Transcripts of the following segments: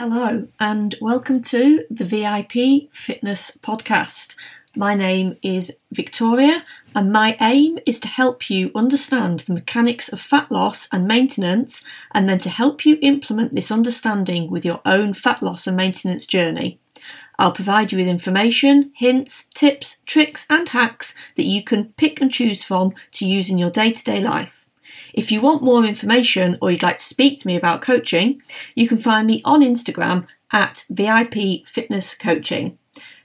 Hello, and welcome to the VIP Fitness Podcast. My name is Victoria, and my aim is to help you understand the mechanics of fat loss and maintenance, and then to help you implement this understanding with your own fat loss and maintenance journey. I'll provide you with information, hints, tips, tricks, and hacks that you can pick and choose from to use in your day to day life. If you want more information or you'd like to speak to me about coaching, you can find me on Instagram at VIP Fitness Coaching.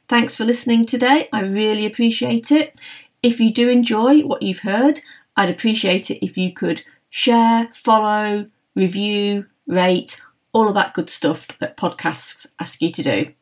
Thanks for listening today. I really appreciate it. If you do enjoy what you've heard, I'd appreciate it if you could share, follow, review, rate, all of that good stuff that podcasts ask you to do.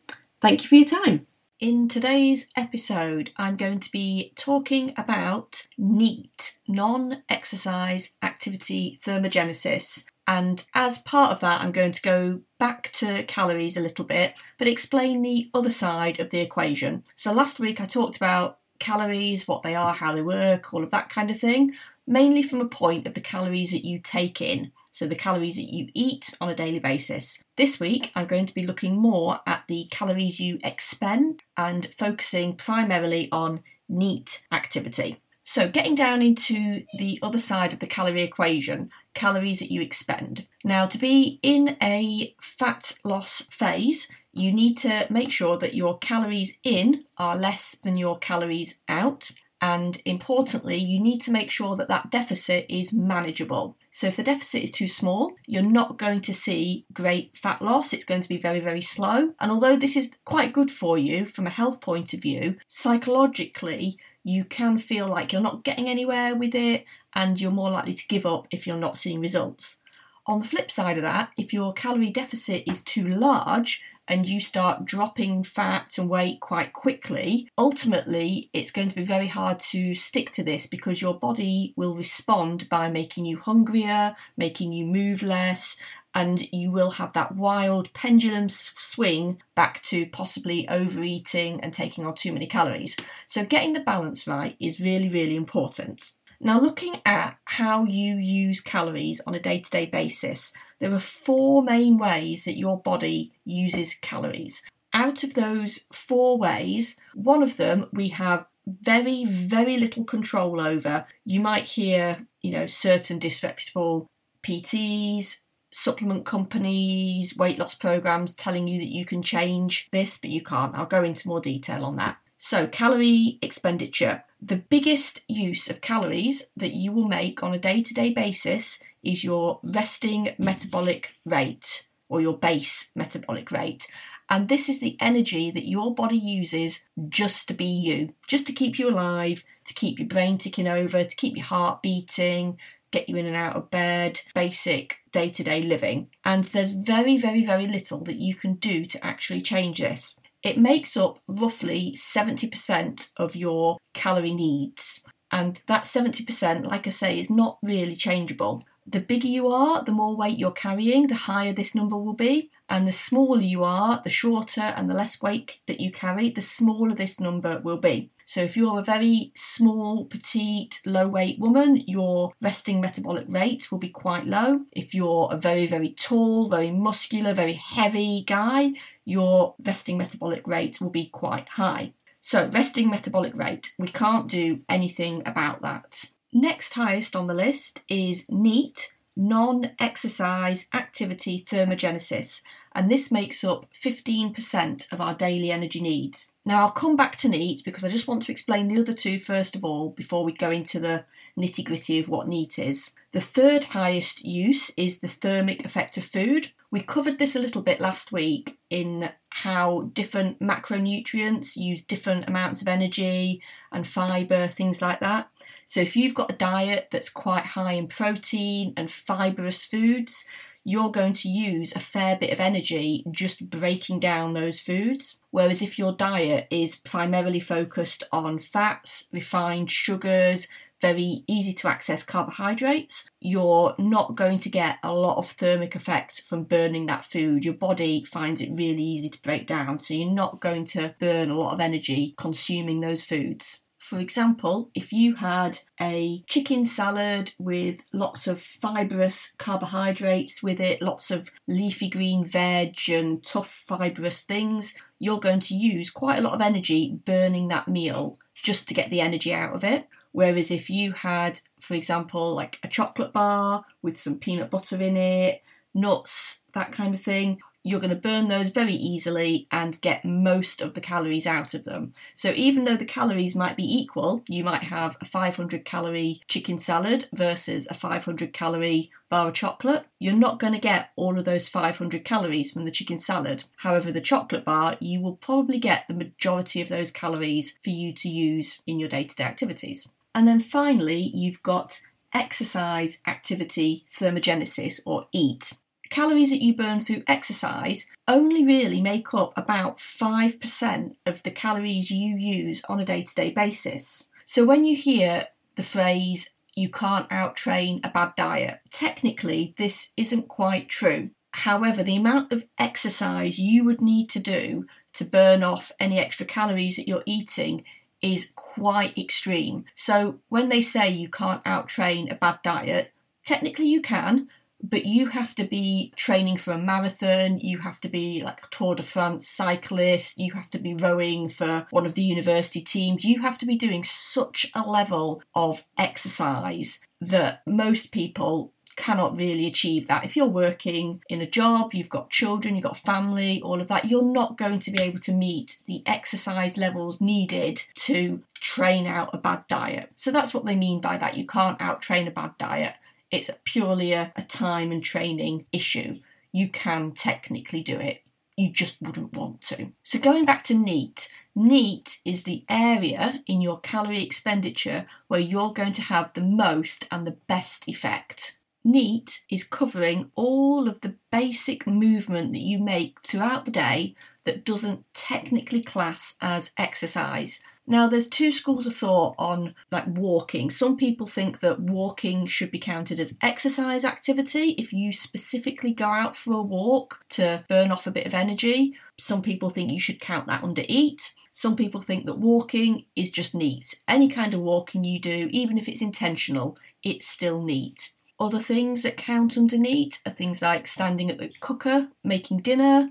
Thank you for your time. In today's episode, I'm going to be talking about NEAT, non exercise activity thermogenesis. And as part of that, I'm going to go back to calories a little bit, but explain the other side of the equation. So last week I talked about calories, what they are, how they work, all of that kind of thing, mainly from a point of the calories that you take in so the calories that you eat on a daily basis. This week, I'm going to be looking more at the calories you expend and focusing primarily on NEAT activity. So, getting down into the other side of the calorie equation, calories that you expend. Now, to be in a fat loss phase, you need to make sure that your calories in are less than your calories out. And importantly, you need to make sure that that deficit is manageable. So, if the deficit is too small, you're not going to see great fat loss. It's going to be very, very slow. And although this is quite good for you from a health point of view, psychologically, you can feel like you're not getting anywhere with it and you're more likely to give up if you're not seeing results. On the flip side of that, if your calorie deficit is too large, and you start dropping fat and weight quite quickly, ultimately it's going to be very hard to stick to this because your body will respond by making you hungrier, making you move less, and you will have that wild pendulum swing back to possibly overeating and taking on too many calories. So, getting the balance right is really, really important. Now, looking at how you use calories on a day to day basis, there are four main ways that your body uses calories. Out of those four ways, one of them we have very, very little control over. You might hear, you know, certain disreputable PTs, supplement companies, weight loss programs telling you that you can change this, but you can't. I'll go into more detail on that. So, calorie expenditure. The biggest use of calories that you will make on a day to day basis is your resting metabolic rate or your base metabolic rate. And this is the energy that your body uses just to be you, just to keep you alive, to keep your brain ticking over, to keep your heart beating, get you in and out of bed, basic day to day living. And there's very, very, very little that you can do to actually change this. It makes up roughly 70% of your calorie needs. And that 70%, like I say, is not really changeable. The bigger you are, the more weight you're carrying, the higher this number will be. And the smaller you are, the shorter and the less weight that you carry, the smaller this number will be. So if you're a very small, petite, low weight woman, your resting metabolic rate will be quite low. If you're a very, very tall, very muscular, very heavy guy, your resting metabolic rate will be quite high. So, resting metabolic rate, we can't do anything about that. Next highest on the list is NEAT, non exercise activity thermogenesis, and this makes up 15% of our daily energy needs. Now, I'll come back to NEAT because I just want to explain the other two first of all before we go into the nitty gritty of what NEAT is. The third highest use is the thermic effect of food. We covered this a little bit last week in how different macronutrients use different amounts of energy and fibre, things like that. So if you've got a diet that's quite high in protein and fibrous foods, you're going to use a fair bit of energy just breaking down those foods. Whereas if your diet is primarily focused on fats, refined sugars, very easy to access carbohydrates, you're not going to get a lot of thermic effect from burning that food. Your body finds it really easy to break down, so you're not going to burn a lot of energy consuming those foods. For example, if you had a chicken salad with lots of fibrous carbohydrates with it, lots of leafy green veg and tough fibrous things, you're going to use quite a lot of energy burning that meal just to get the energy out of it. Whereas if you had, for example, like a chocolate bar with some peanut butter in it, nuts, that kind of thing, you're going to burn those very easily and get most of the calories out of them. So even though the calories might be equal, you might have a 500 calorie chicken salad versus a 500 calorie bar of chocolate, you're not going to get all of those 500 calories from the chicken salad. However, the chocolate bar, you will probably get the majority of those calories for you to use in your day to day activities. And then finally, you've got exercise activity thermogenesis or EAT calories that you burn through exercise only really make up about 5% of the calories you use on a day to day basis. So when you hear the phrase, you can't outtrain a bad diet, technically this isn't quite true. However, the amount of exercise you would need to do to burn off any extra calories that you're eating is quite extreme. So when they say you can't outtrain a bad diet, technically you can, but you have to be training for a marathon, you have to be like a Tour de France cyclist, you have to be rowing for one of the university teams, you have to be doing such a level of exercise that most people cannot really achieve that. If you're working in a job, you've got children, you've got family, all of that, you're not going to be able to meet the exercise levels needed to train out a bad diet. So that's what they mean by that. You can't out train a bad diet. It's purely a, a time and training issue. You can technically do it, you just wouldn't want to. So, going back to NEAT, NEAT is the area in your calorie expenditure where you're going to have the most and the best effect. NEAT is covering all of the basic movement that you make throughout the day that doesn't technically class as exercise. Now, there's two schools of thought on like walking. Some people think that walking should be counted as exercise activity if you specifically go out for a walk to burn off a bit of energy. Some people think you should count that under eat. Some people think that walking is just neat. Any kind of walking you do, even if it's intentional, it's still neat. Other things that count under neat are things like standing at the cooker, making dinner,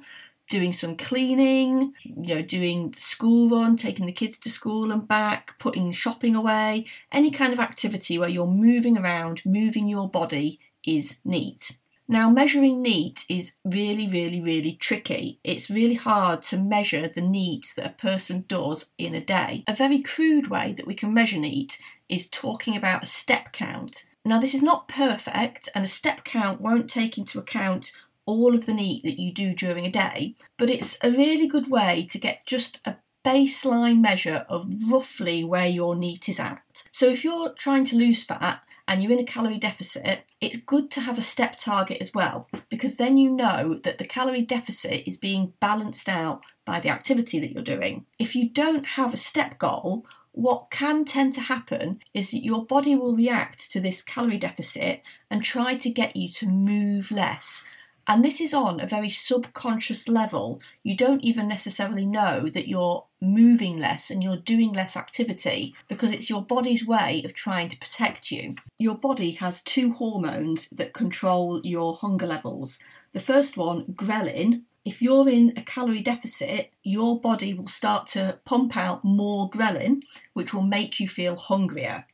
doing some cleaning, you know, doing school run, taking the kids to school and back, putting shopping away, any kind of activity where you're moving around, moving your body is neat. Now, measuring NEAT is really, really, really tricky. It's really hard to measure the NEAT that a person does in a day. A very crude way that we can measure NEAT is talking about a step count. Now, this is not perfect, and a step count won't take into account all of the NEAT that you do during a day, but it's a really good way to get just a baseline measure of roughly where your NEAT is at. So if you're trying to lose fat and you're in a calorie deficit, it's good to have a step target as well because then you know that the calorie deficit is being balanced out by the activity that you're doing. If you don't have a step goal, what can tend to happen is that your body will react to this calorie deficit and try to get you to move less and this is on a very subconscious level. You don't even necessarily know that you're moving less and you're doing less activity because it's your body's way of trying to protect you. Your body has two hormones that control your hunger levels. The first one, ghrelin, if you're in a calorie deficit, your body will start to pump out more ghrelin, which will make you feel hungrier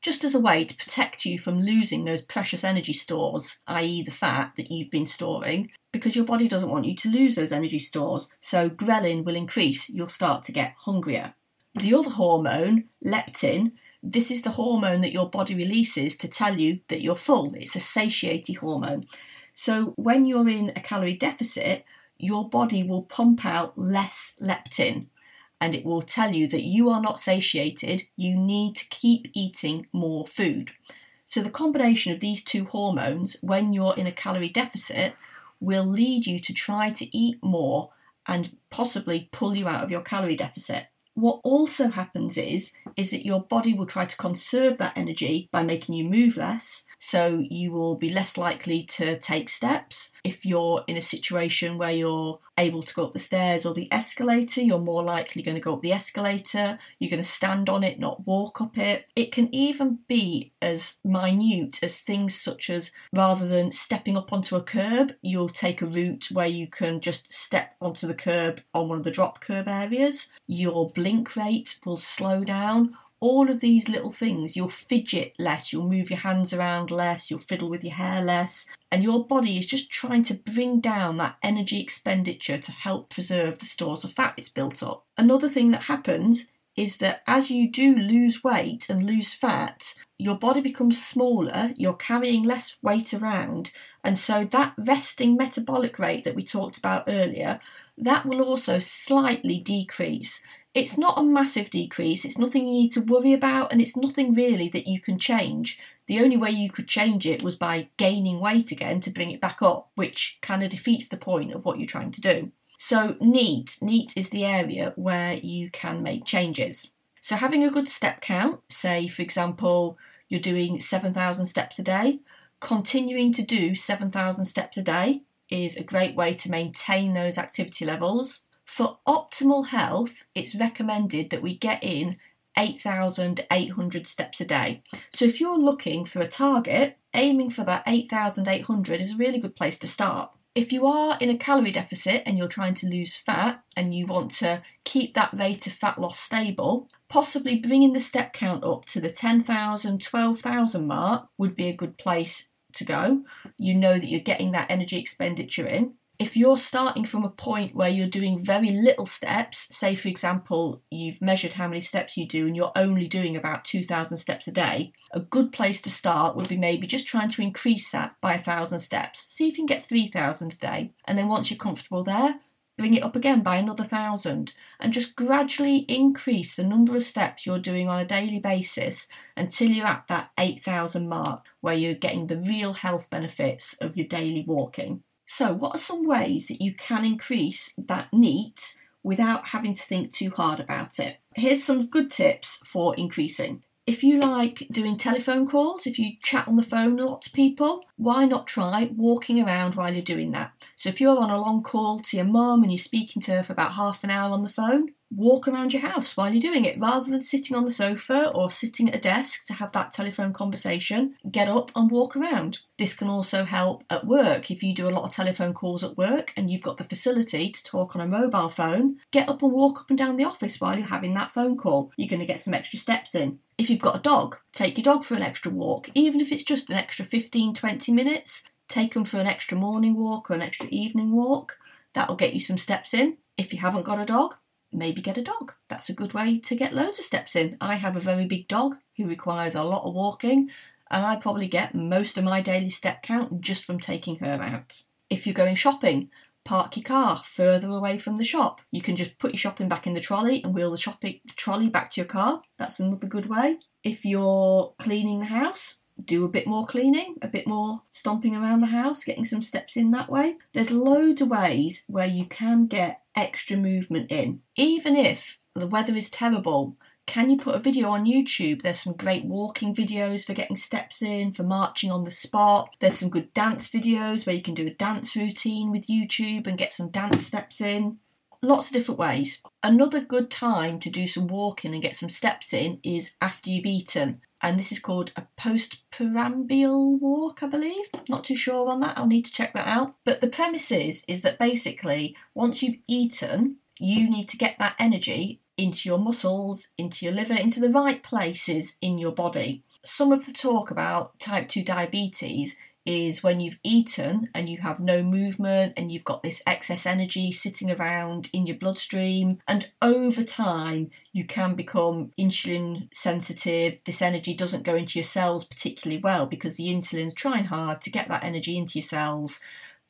just as a way to protect you from losing those precious energy stores, i.e., the fat that you've been storing, because your body doesn't want you to lose those energy stores. So, ghrelin will increase, you'll start to get hungrier. The other hormone, leptin, this is the hormone that your body releases to tell you that you're full. It's a satiety hormone. So, when you're in a calorie deficit, your body will pump out less leptin and it will tell you that you are not satiated, you need to keep eating more food. So, the combination of these two hormones, when you're in a calorie deficit, will lead you to try to eat more and possibly pull you out of your calorie deficit. What also happens is, is that your body will try to conserve that energy by making you move less, so you will be less likely to take steps. If you're in a situation where you're able to go up the stairs or the escalator, you're more likely going to go up the escalator. You're going to stand on it, not walk up it. It can even be as minute as things such as rather than stepping up onto a curb, you'll take a route where you can just step onto the curb on one of the drop curb areas. Your blink rate will slow down all of these little things, you'll fidget less, you'll move your hands around less, you'll fiddle with your hair less, and your body is just trying to bring down that energy expenditure to help preserve the stores of fat it's built up. Another thing that happens is that as you do lose weight and lose fat, your body becomes smaller, you're carrying less weight around, and so that resting metabolic rate that we talked about earlier, that will also slightly decrease. It's not a massive decrease, it's nothing you need to worry about, and it's nothing really that you can change. The only way you could change it was by gaining weight again to bring it back up, which kind of defeats the point of what you're trying to do. So, NEAT, NEAT is the area where you can make changes. So, having a good step count, say for example, you're doing 7,000 steps a day, continuing to do 7,000 steps a day is a great way to maintain those activity levels. For optimal health, it's recommended that we get in 8,800 steps a day. So if you're looking for a target, aiming for that 8,800 is a really good place to start. If you are in a calorie deficit and you're trying to lose fat and you want to keep that rate of fat loss stable, possibly bringing the step count up to the 10,000, 12,000 mark would be a good place to go. You know that you're getting that energy expenditure in if you're starting from a point where you're doing very little steps, say for example, you've measured how many steps you do and you're only doing about 2,000 steps a day, a good place to start would be maybe just trying to increase that by 1,000 steps. See if you can get 3,000 a day. And then once you're comfortable there, bring it up again by another 1,000 and just gradually increase the number of steps you're doing on a daily basis until you're at that 8,000 mark where you're getting the real health benefits of your daily walking. So, what are some ways that you can increase that NEAT without having to think too hard about it? Here's some good tips for increasing. If you like doing telephone calls, if you chat on the phone a lot to people, why not try walking around while you're doing that? So, if you're on a long call to your mum and you're speaking to her for about half an hour on the phone, walk around your house while you're doing it rather than sitting on the sofa or sitting at a desk to have that telephone conversation. Get up and walk around. This can also help at work. If you do a lot of telephone calls at work and you've got the facility to talk on a mobile phone, get up and walk up and down the office while you're having that phone call. You're going to get some extra steps in. If you've got a dog, take your dog for an extra walk, even if it's just an extra 15 20 minutes. Take them for an extra morning walk or an extra evening walk. That'll get you some steps in. If you haven't got a dog, maybe get a dog. That's a good way to get loads of steps in. I have a very big dog who requires a lot of walking, and I probably get most of my daily step count just from taking her out. If you're going shopping, park your car further away from the shop. You can just put your shopping back in the trolley and wheel the shopping the trolley back to your car. That's another good way. If you're cleaning the house, do a bit more cleaning, a bit more stomping around the house, getting some steps in that way. There's loads of ways where you can get extra movement in. Even if the weather is terrible, can you put a video on YouTube? There's some great walking videos for getting steps in, for marching on the spot. There's some good dance videos where you can do a dance routine with YouTube and get some dance steps in. Lots of different ways. Another good time to do some walking and get some steps in is after you've eaten and this is called a postprandial walk, I believe. Not too sure on that. I'll need to check that out. But the premise is is that basically once you've eaten, you need to get that energy into your muscles, into your liver, into the right places in your body. Some of the talk about type 2 diabetes is when you've eaten and you have no movement and you've got this excess energy sitting around in your bloodstream. And over time, you can become insulin sensitive. This energy doesn't go into your cells particularly well because the insulin's trying hard to get that energy into your cells,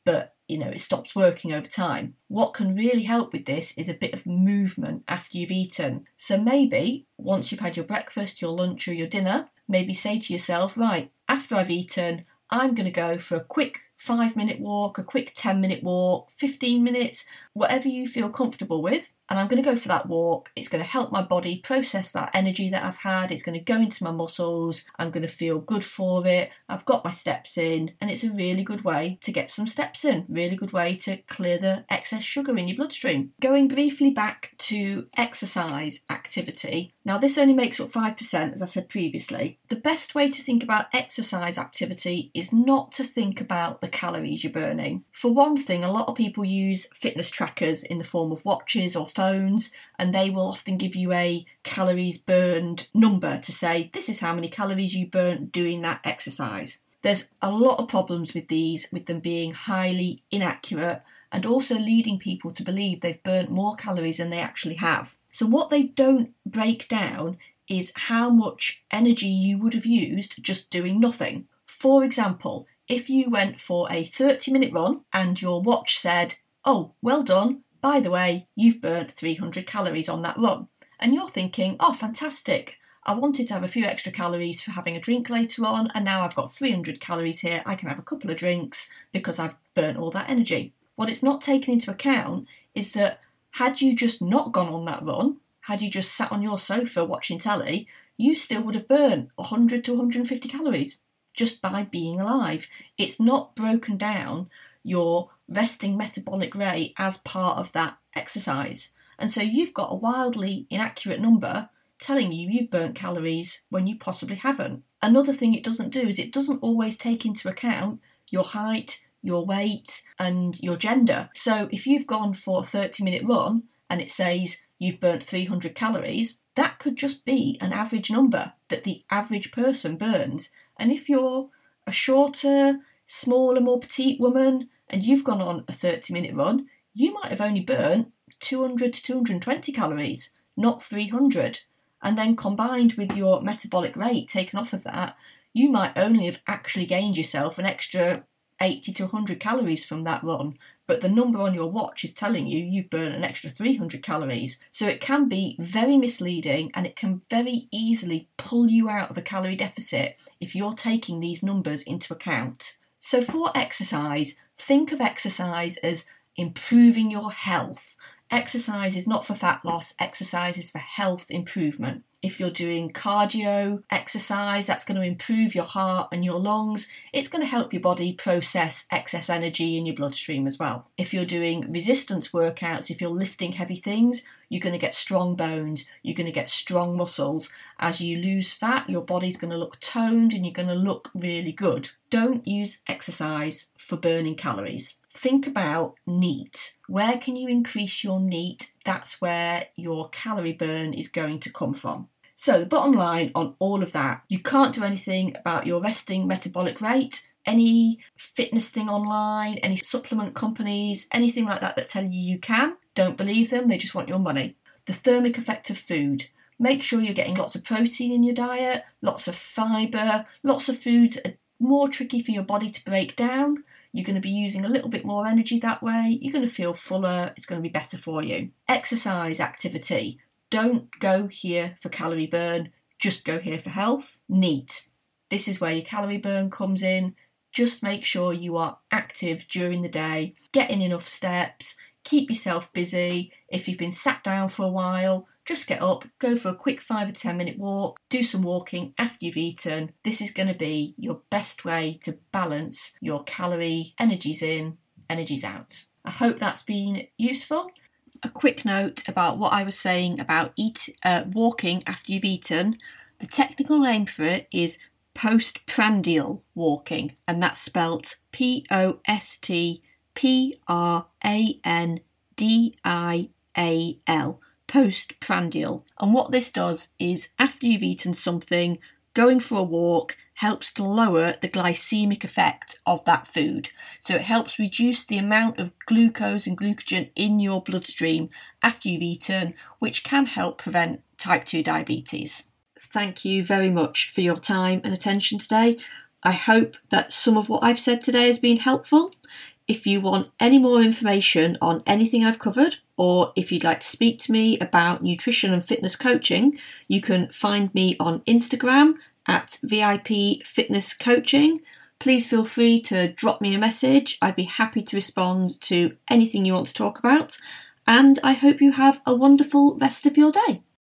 but you know, it stops working over time. What can really help with this is a bit of movement after you've eaten. So maybe once you've had your breakfast, your lunch, or your dinner, maybe say to yourself, right, after I've eaten, I'm going to go for a quick five minute walk, a quick 10 minute walk, 15 minutes, whatever you feel comfortable with. And I'm going to go for that walk. It's going to help my body process that energy that I've had. It's going to go into my muscles. I'm going to feel good for it. I've got my steps in, and it's a really good way to get some steps in. Really good way to clear the excess sugar in your bloodstream. Going briefly back to exercise activity. Now, this only makes up 5%, as I said previously. The best way to think about exercise activity is not to think about the calories you're burning. For one thing, a lot of people use fitness trackers in the form of watches or phones, and they will often give you a calories burned number to say this is how many calories you burnt doing that exercise. There's a lot of problems with these, with them being highly inaccurate and also leading people to believe they've burnt more calories than they actually have. So, what they don't break down is how much energy you would have used just doing nothing. For example, if you went for a 30 minute run and your watch said, Oh, well done, by the way, you've burnt 300 calories on that run. And you're thinking, oh, fantastic. I wanted to have a few extra calories for having a drink later on, and now I've got 300 calories here. I can have a couple of drinks because I've burnt all that energy. What it's not taken into account is that had you just not gone on that run, had you just sat on your sofa watching telly, you still would have burnt 100 to 150 calories just by being alive. It's not broken down your resting metabolic rate as part of that exercise. And so you've got a wildly inaccurate number telling you you've burnt calories when you possibly haven't. Another thing it doesn't do is it doesn't always take into account your height, your weight, and your gender. So if you've gone for a 30 minute run and it says you've burnt 300 calories, that could just be an average number that the average person burns. And if you're a shorter, smaller, more petite woman, and you've gone on a 30 minute run, you might have only burnt 200 to 220 calories, not 300. And then combined with your metabolic rate taken off of that, you might only have actually gained yourself an extra 80 to 100 calories from that run. But the number on your watch is telling you you've burnt an extra 300 calories. So it can be very misleading and it can very easily pull you out of a calorie deficit if you're taking these numbers into account. So for exercise, think of exercise as improving your health. Exercise is not for fat loss, exercise is for health improvement. If you're doing cardio exercise, that's going to improve your heart and your lungs. It's going to help your body process excess energy in your bloodstream as well. If you're doing resistance workouts, if you're lifting heavy things, you're going to get strong bones, you're going to get strong muscles. As you lose fat, your body's going to look toned and you're going to look really good. Don't use exercise for burning calories think about NEAT. Where can you increase your NEAT? That's where your calorie burn is going to come from. So, the bottom line on all of that, you can't do anything about your resting metabolic rate. Any fitness thing online, any supplement companies, anything like that that tell you you can, don't believe them, they just want your money. The thermic effect of food. Make sure you're getting lots of protein in your diet, lots of fibre, lots of foods are more tricky for your body to break down. You're going to be using a little bit more energy that way. You're going to feel fuller. It's going to be better for you. Exercise activity. Don't go here for calorie burn, just go here for health. NEAT. This is where your calorie burn comes in. Just make sure you are active during the day, getting enough steps, keep yourself busy. If you've been sat down for a while, just get up, go for a quick five or ten minute walk, do some walking after you've eaten. This is going to be your best way to balance your calorie energies in, energies out. I hope that's been useful. A quick note about what I was saying about eat uh, walking after you've eaten. The technical name for it is postprandial walking, and that's spelt P O S T P R A N D I A L postprandial. And what this does is, after you've eaten something, going for a walk helps to lower the glycemic effect of that food. So it helps reduce the amount of glucose and glucogen in your bloodstream after you've eaten, which can help prevent type 2 diabetes. Thank you very much for your time and attention today. I hope that some of what I've said today has been helpful. If you want any more information on anything I've covered, or if you'd like to speak to me about nutrition and fitness coaching, you can find me on Instagram at VIP Fitness Coaching. please feel free to drop me a message. I'd be happy to respond to anything you want to talk about. And I hope you have a wonderful rest of your day.